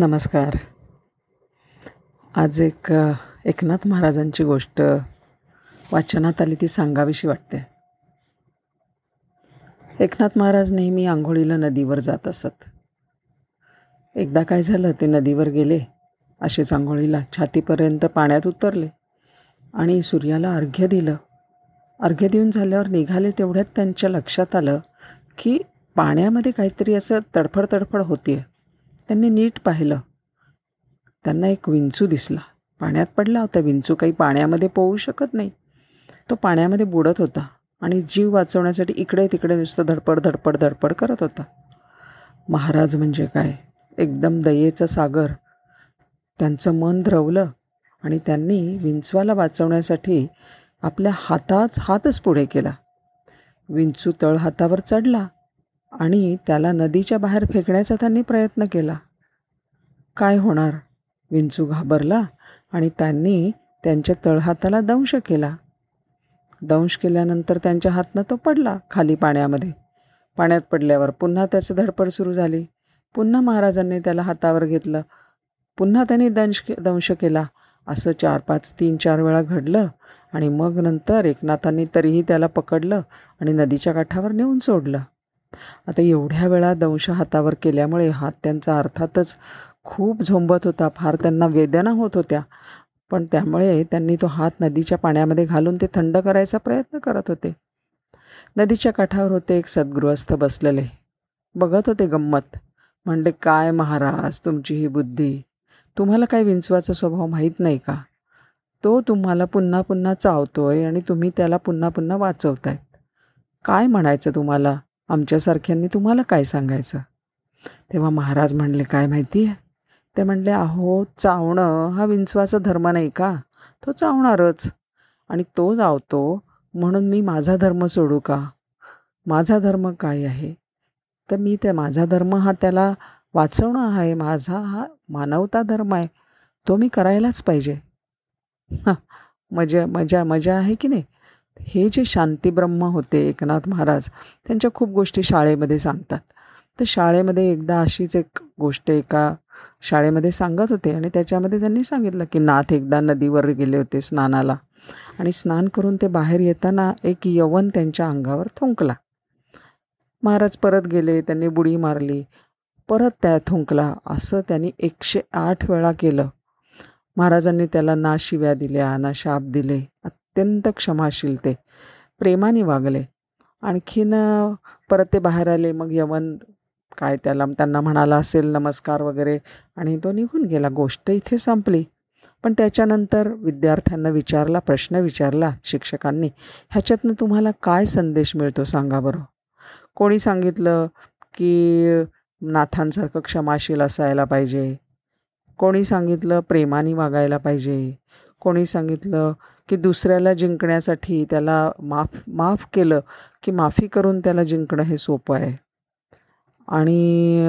नमस्कार. आज एक एकनाथ महाराजांची गोष्ट वाचनात आली ती सांगावीशी वाटते. एकनाथ महाराज नेहमी आंघोळीला नदीवर जात असत. एकदा काय झालं ते नदीवर गेले असेच आंघोळीला छातीपर्यंत पाण्यात उतरले आणि सूर्याला अर्घ्य दिलं. अर्घ्य देऊन झाल्यावर निघाले तेवढ्यात त्यांच्या लक्षात आलं की पाण्यामध्ये काहीतरी असं तडफड तडफड होती आहे त्यांनी नीट पाहिलं. त्यांना एक विंचू दिसला. पाण्यात पडला होता. विंचू काही पाण्यामध्ये पोहू शकत नाही. तो पाण्यामध्ये बुडत होता आणि जीव वाचवण्यासाठी इकडे तिकडे नुसतं धडपड धडपड धडपड करत होता. महाराज म्हणजे काय? एकदम दयेचा सागर. त्यांचं मन द्रवलं आणि त्यांनी विंचवाला वाचवण्यासाठी आपल्या हाताच हातच पुढे केला. विंचू तळ हातावर चढला आणि त्याला नदीच्या बाहेर फेकण्याचा त्यांनी प्रयत्न केला. काय होणार? विंचू घाबरला आणि त्यांनी त्यांच्या तळहाताला दंश केला. दंश केल्यानंतर त्यांच्या हातनं तो पडला खाली पाण्यामध्ये. पाण्यात पडल्यावर पुन्हा त्याचं धडपड सुरू झाली. पुन्हा महाराजांनी त्याला हातावर घेतलं. पुन्हा त्यांनी दंश के दंश केला. असं चार पाच तीन चार वेळा घडलं आणि मग नंतर एकनाथांनी तरीही त्याला पकडलं आणि नदीच्या काठावर नेऊन सोडलं. आता एवढ्या वेळा दंश हातावर केल्यामुळे हात त्यांचा अर्थातच खूप झोंबत होता. फार त्यांना वेदना होत होत्या. पण त्यामुळे त्यांनी तो हात नदीच्या पाण्यामध्ये घालून ते थंड करायचा प्रयत्न करत होते. नदीच्या काठावर होते एक सद्गृहस्थ बसलेले. बघत होते गंमत. म्हणले काय महाराज तुमची ही बुद्धी? तुम्हाला काय विंचवाचा स्वभाव माहीत नाही का? तो तुम्हाला पुन्हा पुन्हा चावतोय आणि तुम्ही त्याला पुन्हा पुन्हा वाचवतायत. काय म्हणायचं तुम्हाला? आमच्यासारख्यांनी तुम्हाला काय सांगायचं? तेव्हा महाराज म्हणले काय माहिती आहे ते म्हणले अहो चावणं हा विंचवाचा धर्म नाही का? तो चावणारच. आणि तो जावतो म्हणून मी माझा धर्म सोडू का? माझा धर्म काय आहे? तर मी त्या माझा धर्म हा त्याला वाचवणं आहे. माझा हा मानवता धर्म आहे. तो मी करायलाच पाहिजे. मजा मजा मजा आहे की नाही? हे जे शांतीब्रह्म होते एकनाथ महाराज त्यांच्या खूप गोष्टी शाळेमध्ये सांगतात. तर शाळेमध्ये एकदा अशीच एक गोष्ट एका शाळेमध्ये सांगत होते आणि त्याच्यामध्ये त्यांनी सांगितलं की नाथ एकदा नदीवर गेले होते स्नानाला. आणि स्नान करून ते बाहेर येताना एक यवन त्यांच्या अंगावर थुंकला. महाराज परत गेले त्यांनी बुडी मारली. परत त्या थुंकला. असं त्यांनी एकशे आठ वेळा केलं. महाराजांनी त्याला ना शिव्या दिल्या ना शाप दिले. अत्यंत क्षमाशील ते. प्रेमाने वागले. आणखीन परत ते बाहेर आले. मग यवन काय त्याला त्यांना म्हणाला असेल नमस्कार वगैरे आणि तो निघून गेला. गोष्ट इथे संपली. पण त्याच्यानंतर विद्यार्थ्यांना विचारला प्रश्न विचारला शिक्षकांनी. ह्याच्यातनं तुम्हाला काय संदेश मिळतो सांगा बरं. कोणी सांगितलं की नाथांसारखं क्षमाशील असायला पाहिजे? कोणी सांगितलं प्रेमाने वागायला पाहिजे? कोणी सांगितलं की दुसऱ्याला जिंकण्यासाठी त्याला माफ माफ केलं की माफी करून त्याला जिंकणं हे सोपं आहे? आणि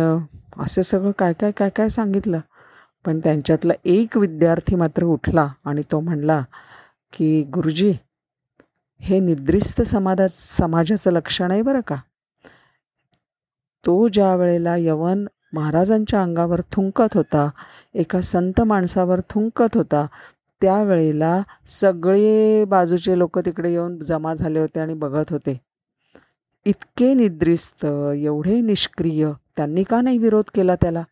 असं सगळं काय काय काय काय सांगितलं. पण त्यांच्यातला एक विद्यार्थी मात्र उठला आणि तो म्हणला की गुरुजी हे निद्रिस्त समाजा समाजाचं लक्षण आहे बरं का? तो ज्या वेळेला यवन महाराजांच्या अंगावर थुंकत होता एका संत माणसावर थुंकत होता त्यावेळेला सगळे बाजूचे लोक तिकडे येऊन जमा झाले होते आणि बघत होते. इतके निद्रिस्त एवढे निष्क्रिय. त्यांनी का नाही विरोध केला त्याला?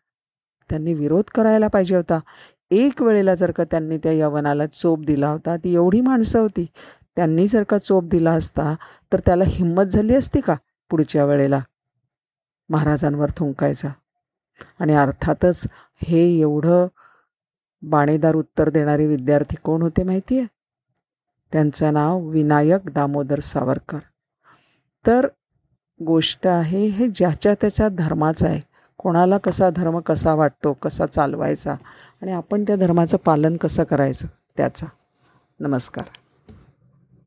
त्यांनी विरोध करायला पाहिजे होता. एक वेळेला जर का त्यांनी त्या यवनाला चोप दिला होता ती एवढी माणसं होती. त्यांनी जर का चोप दिला असता तर त्याला हिंमत झाली असती का पुढच्या वेळेला? महाराजांवर थुंकायचा. आणि अर्थातच हे एवढं बाणेदार उत्तर देणारे विद्यार्थी कोण होते माहिती आहे त्यांचं नाव विनायक दामोदर सावरकर. तर गोष्ट आहे हे ज्याच्या त्याच्या धर्माचं आहे. कोणाला कसा धर्म कसा वाटतो कसा चालवायचा आणि आपण त्या धर्माचं पालन कसं करायचं त्याचा. नमस्कार.